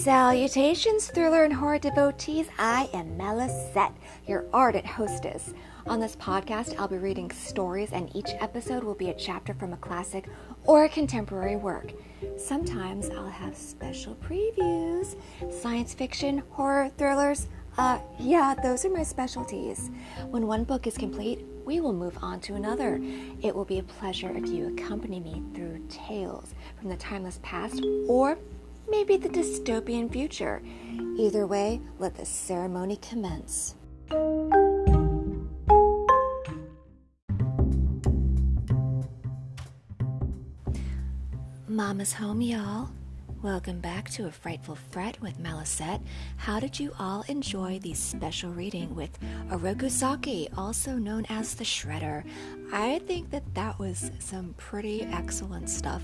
Salutations, thriller and horror devotees. I am Melysette, your ardent hostess. On this podcast, I'll be reading stories, and each episode will be a chapter from a classic or a contemporary work. Sometimes I'll have special previews, science fiction, horror, thrillers. Uh, yeah, those are my specialties. When one book is complete, we will move on to another. It will be a pleasure if you accompany me through tales from the timeless past or maybe the dystopian future. Either way, let the ceremony commence. Mama's home, y'all. Welcome back to A Frightful Fret with Melysette. How did you all enjoy the special reading with Oroku Saki, also known as the Shredder? I think that that was some pretty excellent stuff,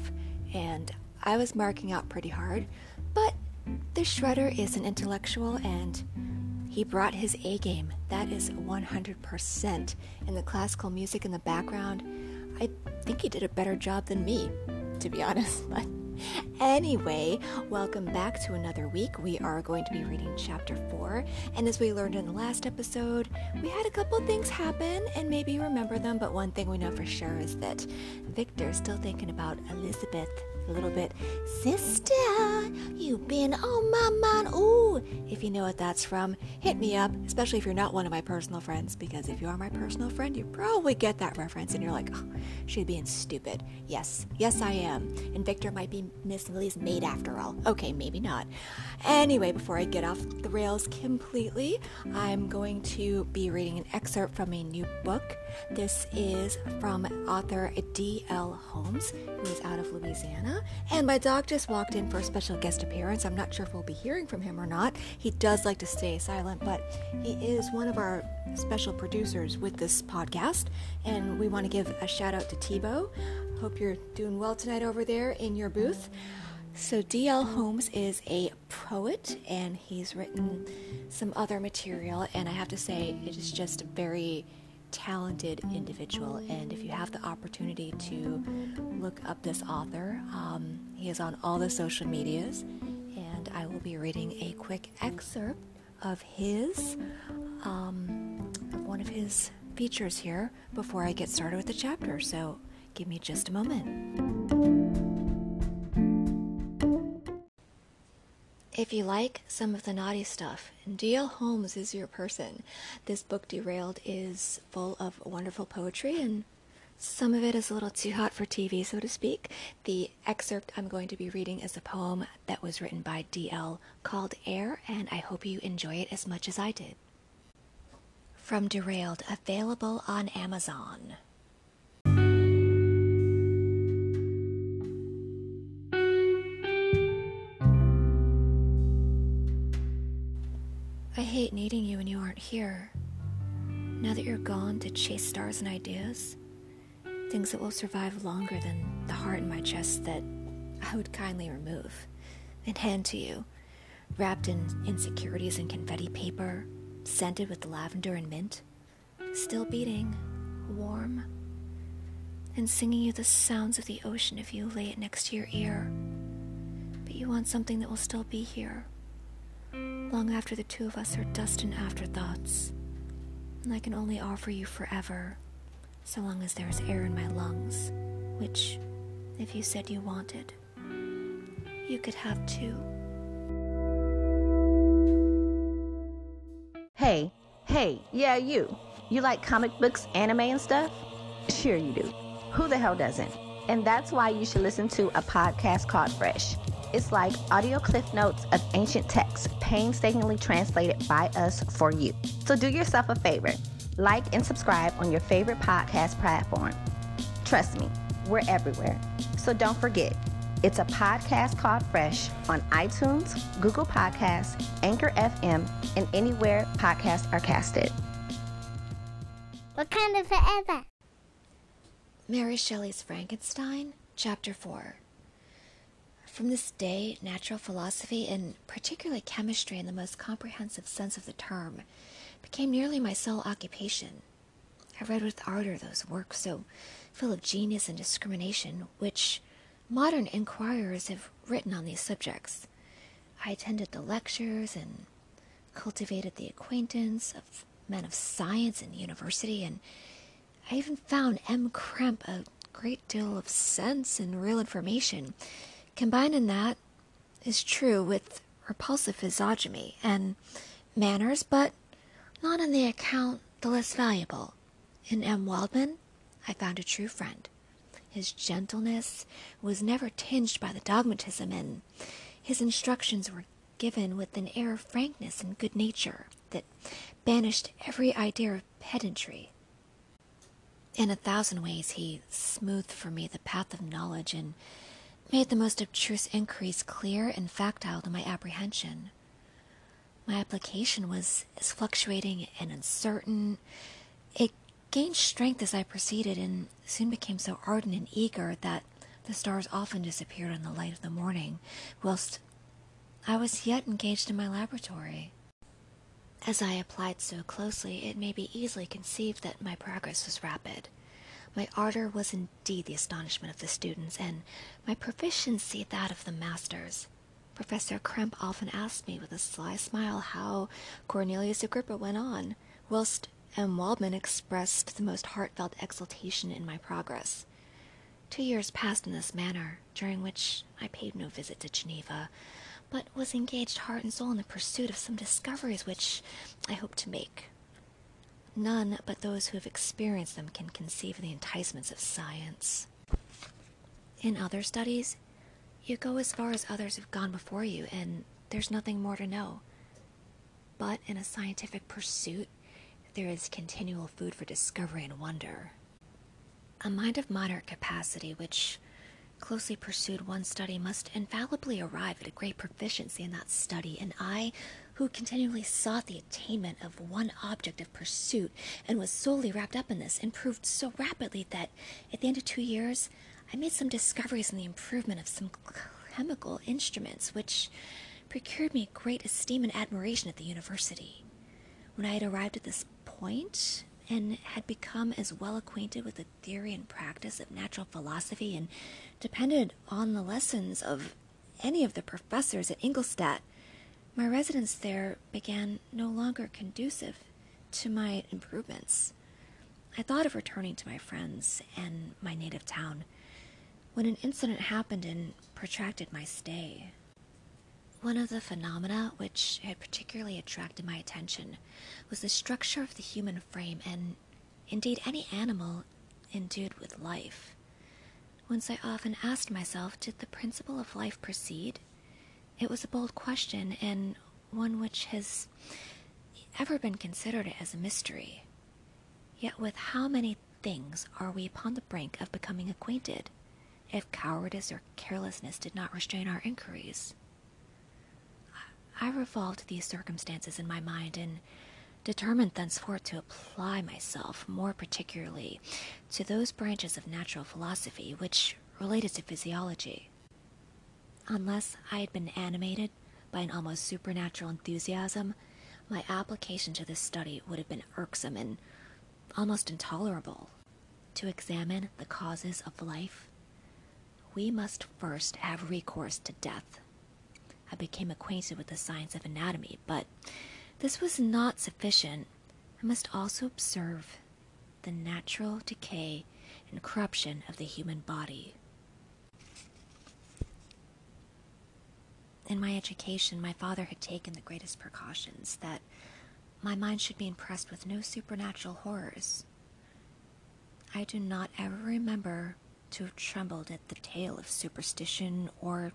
and I was marking out pretty hard, but the Shredder is an intellectual and he brought his A game. That is 100%. In the classical music in the background, I think he did a better job than me, to be honest. But Anyway, welcome back to another week. We are going to be reading chapter 4. And as we learned in the last episode, we had a couple things happen and maybe remember them, but one thing we know for sure is that Victor's still thinking about Elizabeth a little bit. Sister, you've been on my mind. Ooh, you know what that's from, hit me up, especially if you're not one of my personal friends, because if you are my personal friend, you probably get that reference and you're like, oh, she's being stupid. Yes, yes, I am. And Victor might be Miss Lily's maid after all. Okay, maybe not. Anyway, before I get off the rails completely, I'm going to be reading an excerpt from a new book. This is from author D.L. Holmes, who is out of Louisiana. And my dog just walked in for a special guest appearance. I'm not sure if we'll be hearing from him or not. He does like to stay silent, but he is one of our special producers with this podcast. And we want to give a shout out to Tebow. Hope you're doing well tonight over there in your booth. So, D.L. Holmes is a poet and he's written some other material, and I have to say, it is just a very talented individual. And if you have the opportunity to look up this author, um, he is on all the social medias. And I will be reading a quick excerpt of his, um, one of his features here before I get started with the chapter. So give me just a moment. If you like some of the naughty stuff, D.L. Holmes is your person. This book, Derailed, is full of wonderful poetry, and some of it is a little too hot for TV, so to speak. The excerpt I'm going to be reading is a poem that was written by D.L. called Air, and I hope you enjoy it as much as I did. From Derailed, available on Amazon. I hate needing you when you aren't here. Now that you're gone to chase stars and ideas, things that will survive longer than the heart in my chest that I would kindly remove and hand to you, wrapped in insecurities and confetti paper, scented with lavender and mint, still beating, warm, and singing you the sounds of the ocean if you lay it next to your ear. But you want something that will still be here long after the two of us are dust and afterthoughts. And I can only offer you forever, so long as there is air in my lungs, which, if you said you wanted, you could have too. Hey, hey, yeah, you. You like comic books, anime, and stuff? Sure, you do. Who the hell doesn't? And that's why you should listen to a podcast called Fresh. It's like audio cliff notes of ancient texts, painstakingly translated by us for you. So do yourself a favor like and subscribe on your favorite podcast platform. Trust me, we're everywhere. So don't forget, it's a podcast called Fresh on iTunes, Google Podcasts, Anchor FM, and anywhere podcasts are casted. What kind of forever? Mary Shelley's Frankenstein, Chapter 4. From this day, natural philosophy, and particularly chemistry in the most comprehensive sense of the term, became nearly my sole occupation. I read with ardor those works so full of genius and discrimination which modern inquirers have written on these subjects. I attended the lectures and cultivated the acquaintance of men of science in the university, and I even found M. Krempe a great deal of sense and real information. Combined in that is true with repulsive physiognomy and manners, but not on the account the less valuable. In M. Waldman, I found a true friend. His gentleness was never tinged by the dogmatism, and his instructions were given with an air of frankness and good nature that banished every idea of pedantry. In a thousand ways, he smoothed for me the path of knowledge and made the most abstruse inquiries clear and factile to my apprehension. My application was as fluctuating and uncertain. It gained strength as I proceeded and soon became so ardent and eager that the stars often disappeared in the light of the morning, whilst I was yet engaged in my laboratory. As I applied so closely, it may be easily conceived that my progress was rapid. My ardor was indeed the astonishment of the students, and my proficiency that of the masters. Professor Krempe often asked me with a sly smile how Cornelius Agrippa went on, whilst M. Waldman expressed the most heartfelt exultation in my progress. Two years passed in this manner, during which I paid no visit to Geneva, but was engaged heart and soul in the pursuit of some discoveries which I hope to make. None but those who have experienced them can conceive the enticements of science. In other studies, you go as far as others have gone before you, and there's nothing more to know. But in a scientific pursuit, there is continual food for discovery and wonder. A mind of moderate capacity, which closely pursued one study must infallibly arrive at a great proficiency in that study, and I, who continually sought the attainment of one object of pursuit and was solely wrapped up in this, improved so rapidly that at the end of two years I made some discoveries in the improvement of some chemical instruments which procured me great esteem and admiration at the university. When I had arrived at this point, and had become as well acquainted with the theory and practice of natural philosophy and depended on the lessons of any of the professors at Ingolstadt, my residence there began no longer conducive to my improvements. I thought of returning to my friends and my native town when an incident happened and protracted my stay. One of the phenomena which had particularly attracted my attention was the structure of the human frame and, indeed, any animal endued with life. Once I often asked myself, did the principle of life proceed? It was a bold question, and one which has ever been considered as a mystery. Yet, with how many things are we upon the brink of becoming acquainted, if cowardice or carelessness did not restrain our inquiries? I revolved these circumstances in my mind and determined thenceforth to apply myself more particularly to those branches of natural philosophy which related to physiology. Unless I had been animated by an almost supernatural enthusiasm, my application to this study would have been irksome and almost intolerable. To examine the causes of life, we must first have recourse to death. I became acquainted with the science of anatomy, but this was not sufficient. I must also observe the natural decay and corruption of the human body. In my education, my father had taken the greatest precautions that my mind should be impressed with no supernatural horrors. I do not ever remember to have trembled at the tale of superstition or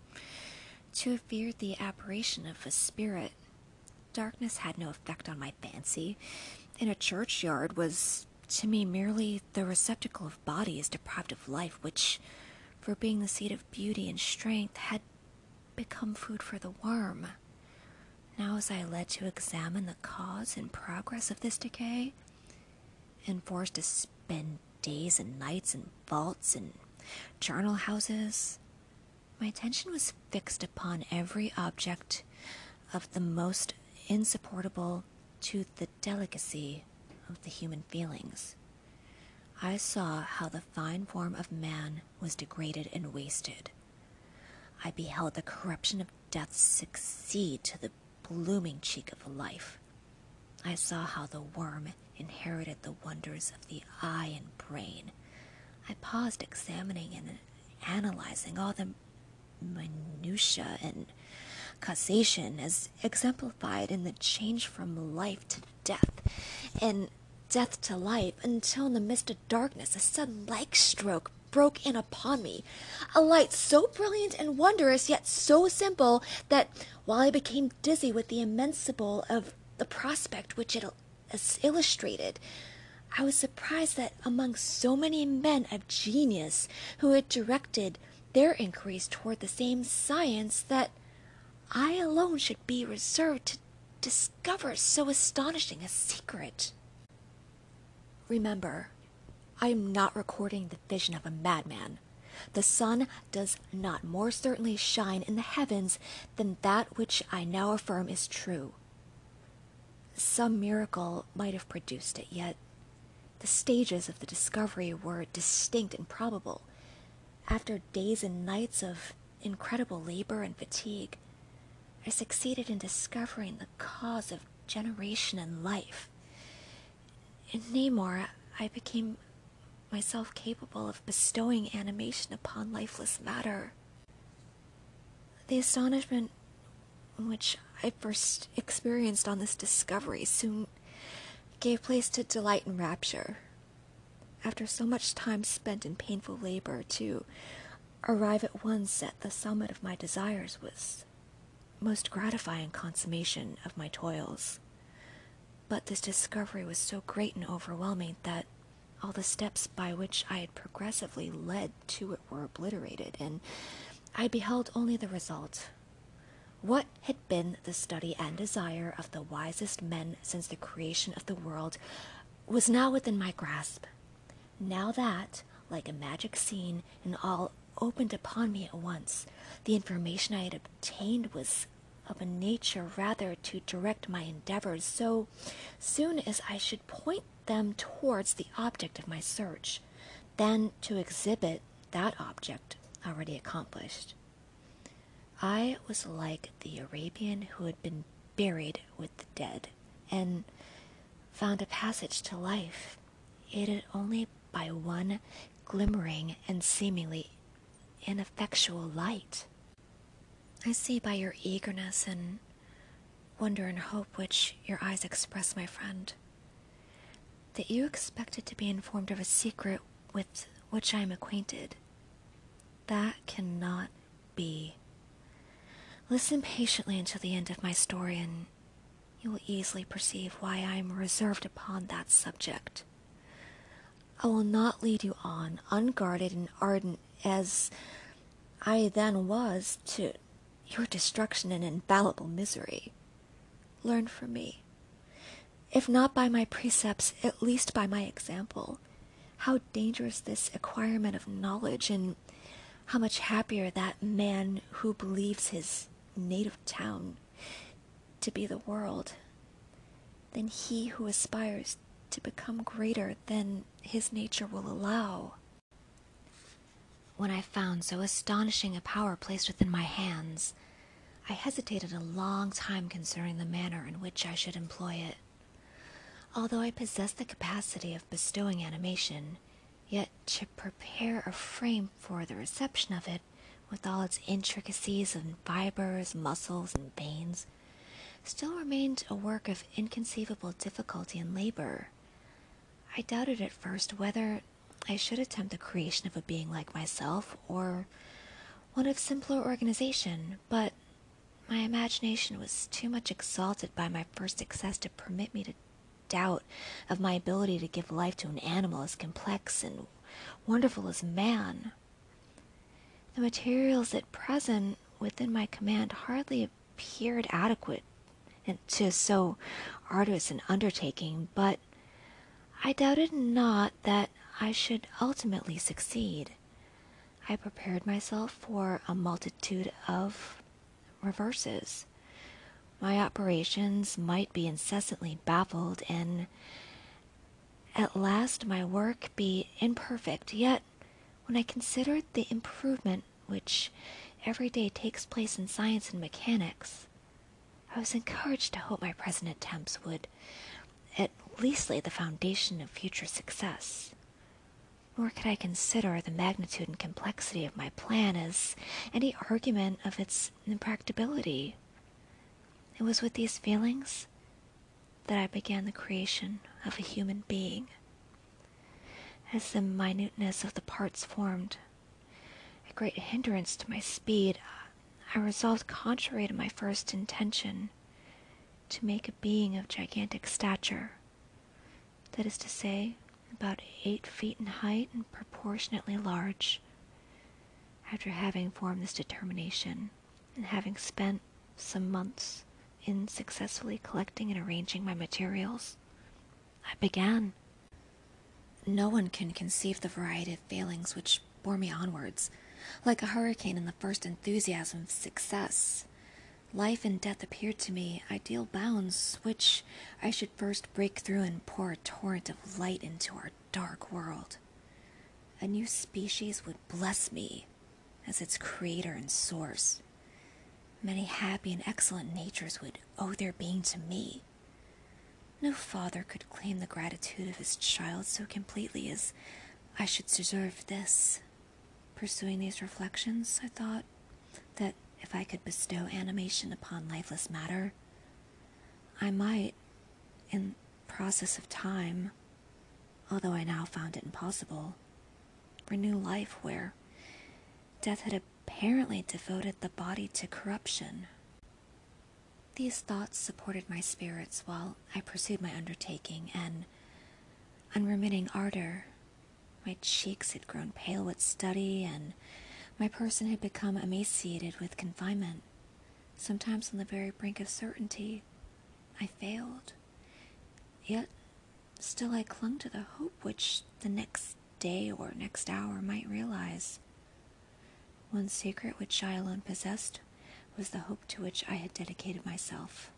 to have feared the apparition of a spirit. Darkness had no effect on my fancy. In a churchyard was to me merely the receptacle of bodies deprived of life, which, for being the seat of beauty and strength, had become food for the worm. Now, as I led to examine the cause and progress of this decay, and forced to spend days and nights in vaults and charnel houses, my attention was fixed upon every object of the most insupportable to the delicacy of the human feelings. I saw how the fine form of man was degraded and wasted. I beheld the corruption of death succeed to the blooming cheek of life. I saw how the worm inherited the wonders of the eye and brain. I paused examining and analyzing all the minutiae and causation as exemplified in the change from life to death and death to life until in the midst of darkness a sudden light stroke broke in upon me. A light so brilliant and wondrous, yet so simple, that while I became dizzy with the immensible of the prospect which it illustrated, I was surprised that among so many men of genius who had directed their inquiries toward the same science, that I alone should be reserved to discover so astonishing a secret. Remember, I am not recording the vision of a madman. The sun does not more certainly shine in the heavens than that which I now affirm is true. Some miracle might have produced it, yet the stages of the discovery were distinct and probable. After days and nights of incredible labor and fatigue, I succeeded in discovering the cause of generation and life. In Namor, I became myself capable of bestowing animation upon lifeless matter. The astonishment which I first experienced on this discovery soon gave place to delight and rapture. After so much time spent in painful labor, to arrive at once at the summit of my desires was most gratifying consummation of my toils. But this discovery was so great and overwhelming that all the steps by which I had progressively led to it were obliterated, and I beheld only the result. What had been the study and desire of the wisest men since the creation of the world was now within my grasp. Now that, like a magic scene, and all opened upon me at once. The information I had obtained was of a nature rather to direct my endeavors so soon as I should point them towards the object of my search, than to exhibit that object already accomplished. I was like the Arabian who had been buried with the dead, and found a passage to life, aided only by one glimmering and seemingly ineffectual light. I see by your eagerness and wonder and hope which your eyes express, my friend, that you expected to be informed of a secret with which I am acquainted. That cannot be. Listen patiently until the end of my story, and you will easily perceive why I am reserved upon that subject. I will not lead you on, unguarded and ardent as I then was, to your destruction and infallible misery. Learn from me, if not by my precepts, at least by my example, how dangerous this acquirement of knowledge, and how much happier that man who believes his native town to be the world then he who aspires to become greater than his nature will allow. When I found so astonishing a power placed within my hands, I hesitated a long time concerning the manner in which I should employ it. Although I possessed the capacity of bestowing animation, yet to prepare a frame for the reception of it, with all its intricacies and fibers, muscles, and veins, still remained a work of inconceivable difficulty and labor. I doubted at first whether I should attempt the creation of a being like myself, or one of simpler organization, but my imagination was too much exalted by my first success to permit me to doubt of my ability to give life to an animal as complex and wonderful as man. The materials at present within my command hardly appeared adequate to so arduous an undertaking, but I doubted not that I should ultimately succeed. I prepared myself for a multitude of reverses. My operations might be incessantly baffled, and at last my work be imperfect, yet when I considered the improvement which every day takes place in science and mechanics, I was encouraged to hope my present attempts would at least lay the foundation of future success. Nor could I consider the magnitude and complexity of my plan as any argument of its impracticability. It was with these feelings that I began the creation of a human being. As the minuteness of the parts formed a great hindrance to my speed, I resolved, contrary to my first intention, to make a being of gigantic stature. That is to say, about eight feet in height and proportionately large. After having formed this determination, and having spent some months in successfully collecting and arranging my materials, I began. No one can conceive the variety of failings which bore me onwards, like a hurricane in the first enthusiasm of success. Life and death appeared to me ideal bounds which I should first break through and pour a torrent of light into our dark world. A new species would bless me as its creator and source. Many happy and excellent natures would owe their being to me. No father could claim the gratitude of his child so completely as I should deserve this. Pursuing these reflections, I thought that if I could bestow animation upon lifeless matter, I might, in process of time, although I now found it impossible, renew life where death had apparently devoted the body to corruption. These thoughts supported my spirits while I pursued my undertaking, and unremitting ardor. My cheeks had grown pale with study, and my person had become emaciated with confinement. Sometimes on the very brink of certainty, I failed. Yet, still I clung to the hope which the next day or next hour might realize. One secret which I alone possessed was the hope to which I had dedicated myself.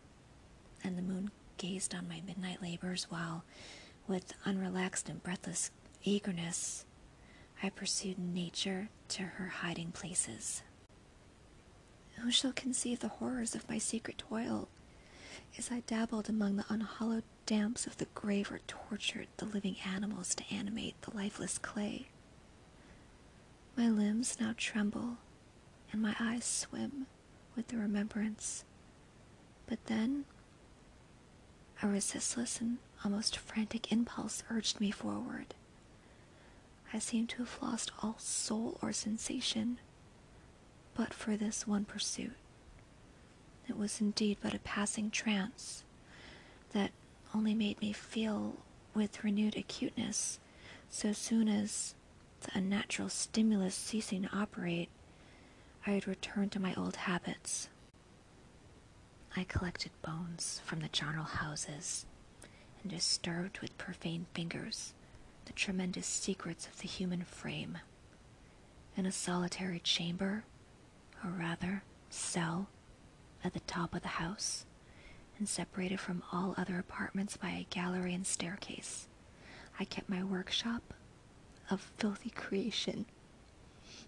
And the moon gazed on my midnight labors while, with unrelaxed and breathless eagerness, I pursued nature to her hiding places. Who shall conceive the horrors of my secret toil? As I dabbled among the unhallowed damps of the grave or tortured the living animals to animate the lifeless clay. My limbs now tremble and my eyes swim with the remembrance. But then, a resistless and almost frantic impulse urged me forward. I seemed to have lost all soul or sensation, but for this one pursuit. It was indeed but a passing trance that only made me feel with renewed acuteness so soon as the unnatural stimulus ceasing to operate I had returned to my old habits. I collected bones from the charnel houses and disturbed with profane fingers the tremendous secrets of the human frame. In a solitary chamber, or rather cell, at the top of the house, and separated from all other apartments by a gallery and staircase, I kept my workshop of filthy creation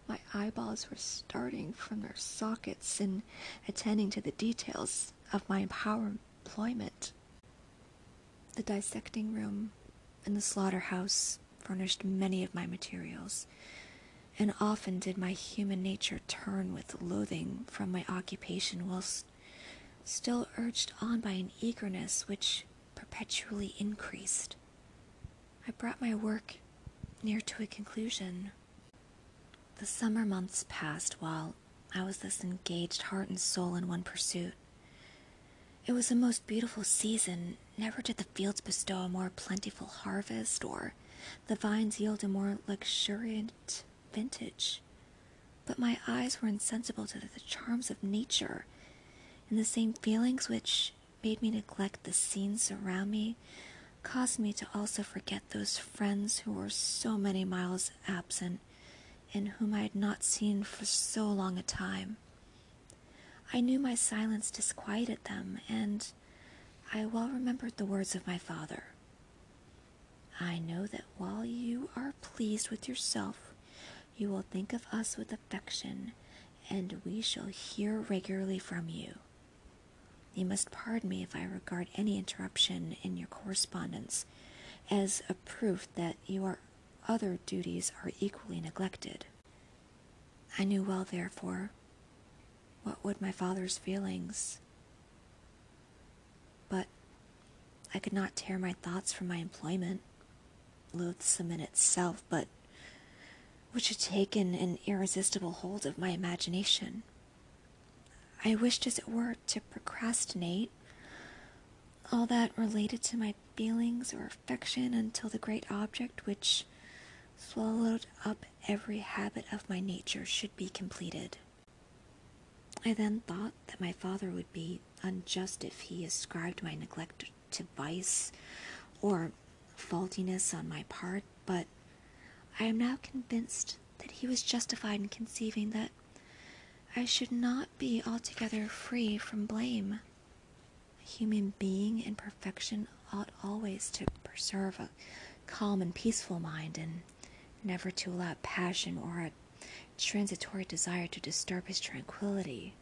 my eyeballs were starting from their sockets in attending to the details of my power employment. The dissecting room and the slaughterhouse furnished many of my materials, and often did my human nature turn with loathing from my occupation whilst still urged on by an eagerness which perpetually increased. I brought my work near to a conclusion. The summer months passed while I was thus engaged heart and soul in one pursuit. It was a most beautiful season. Never did the fields bestow a more plentiful harvest, or the vines yield a more luxuriant vintage. But my eyes were insensible to the charms of nature, and the same feelings which made me neglect the scenes around me caused me to also forget those friends who were so many miles absent and whom I had not seen for so long a time. I knew my silence disquieted them, and I well remembered the words of my father. I know that while you are pleased with yourself, you will think of us with affection, and we shall hear regularly from you. You must pardon me if I regard any interruption in your correspondence as a proof that your other duties are equally neglected. I knew well, therefore, what would my father's feelings. But I could not tear my thoughts from my employment, loathsome in itself, but which had taken an irresistible hold of my imagination. I wished, as it were, to procrastinate all that related to my feelings or affection until the great object which swallowed up every habit of my nature should be completed. I then thought that my father would be unjust if he ascribed my neglect to vice or faultiness on my part, but I am now convinced that he was justified in conceiving that I should not be altogether free from blame. A human being in perfection ought always to preserve a calm and peaceful mind, and never to allow passion or a transitory desire to disturb his tranquillity.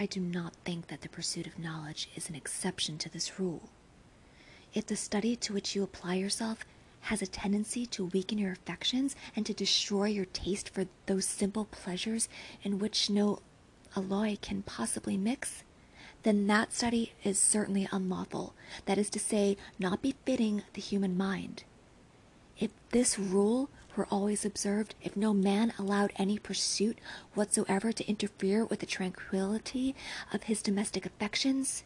I do not think that the pursuit of knowledge is an exception to this rule. If the study to which you apply yourself has a tendency to weaken your affections and to destroy your taste for those simple pleasures in which no alloy can possibly mix, then that study is certainly unlawful, that is to say, not befitting the human mind. If this rule were always observed, if no man allowed any pursuit whatsoever to interfere with the tranquillity of his domestic affections,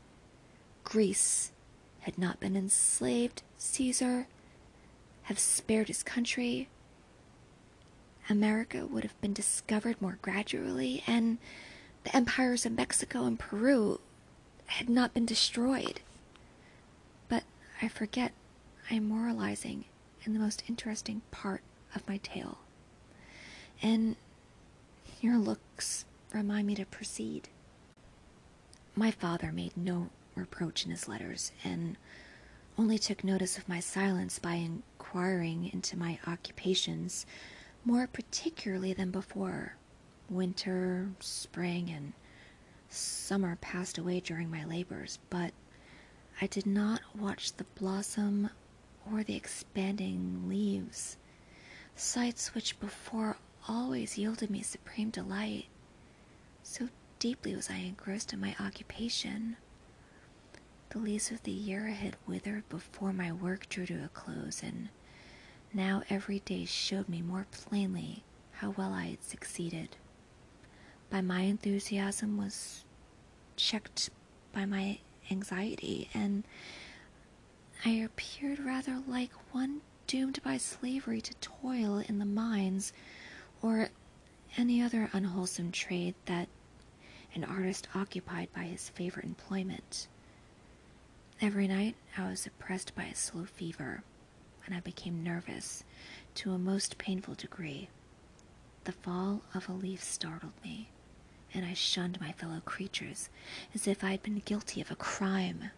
Greece had not been enslaved, Caesar have spared his country, America would have been discovered more gradually, and the empires of Mexico and Peru had not been destroyed. But I forget I'm moralizing in the most interesting part of my tale. And your looks remind me to proceed. My father made no reproach in his letters, and only took notice of my silence by inquiring into my occupations more particularly than before. Winter, spring, and summer passed away during my labors, but I did not watch the blossom or the expanding leaves, sights which before always yielded me supreme delight. So deeply was I engrossed in my occupation. The leaves of the year had withered before my work drew to a close, and now every day showed me more plainly how well I had succeeded. By my enthusiasm was checked by my anxiety, and I appeared rather like one doomed by slavery to toil in the mines or any other unwholesome trade that an artist occupied by his favorite employment. Every night I was oppressed by a slow fever, and I became nervous to a most painful degree. The fall of a leaf startled me, and I shunned my fellow creatures as if I had been guilty of a crime.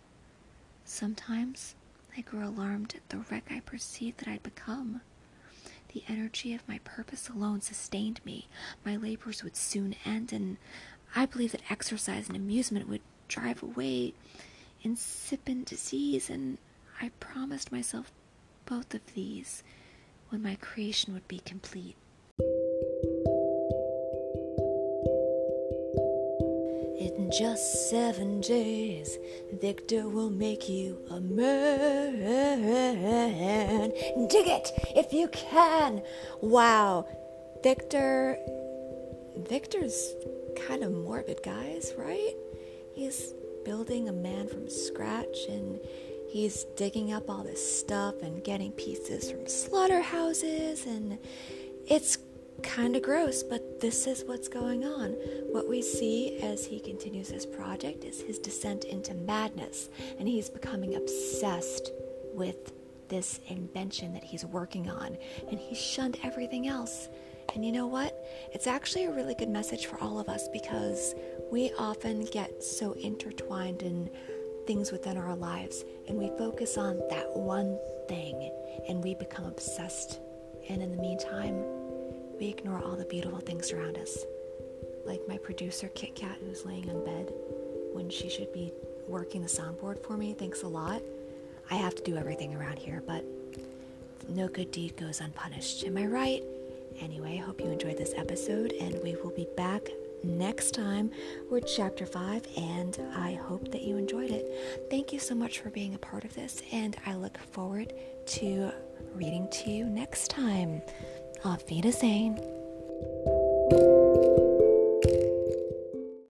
Sometimes I grew alarmed at the wreck I perceived that I had become. The energy of my purpose alone sustained me. My labors would soon end, and I believed that exercise and amusement would drive away incipient disease, and I promised myself both of these when my creation would be complete. In just seven days, Victor will make you a man. Dig it if you can. Wow. Victor. Victor's kind of morbid, guys, right? He's building a man from scratch and he's digging up all this stuff and getting pieces from slaughterhouses and it's kind of gross, but this is what's going on. What we see as he continues this project is his descent into madness, and he's becoming obsessed with this invention that he's working on, and he's shunned everything else. And you know what? It's actually a really good message for all of us because we often get so intertwined in things within our lives and we focus on that one thing and we become obsessed. And in the meantime, we ignore all the beautiful things around us. like my producer Kit Kat, who's laying on bed when she should be working the soundboard for me. Thanks a lot. I have to do everything around here, but no good deed goes unpunished. Am I right? Anyway, I hope you enjoyed this episode, and we will be back next time with chapter 5 and I hope that you enjoyed it. Thank you so much for being a part of this and I look forward to reading to you next time. Auf Wiedersehen.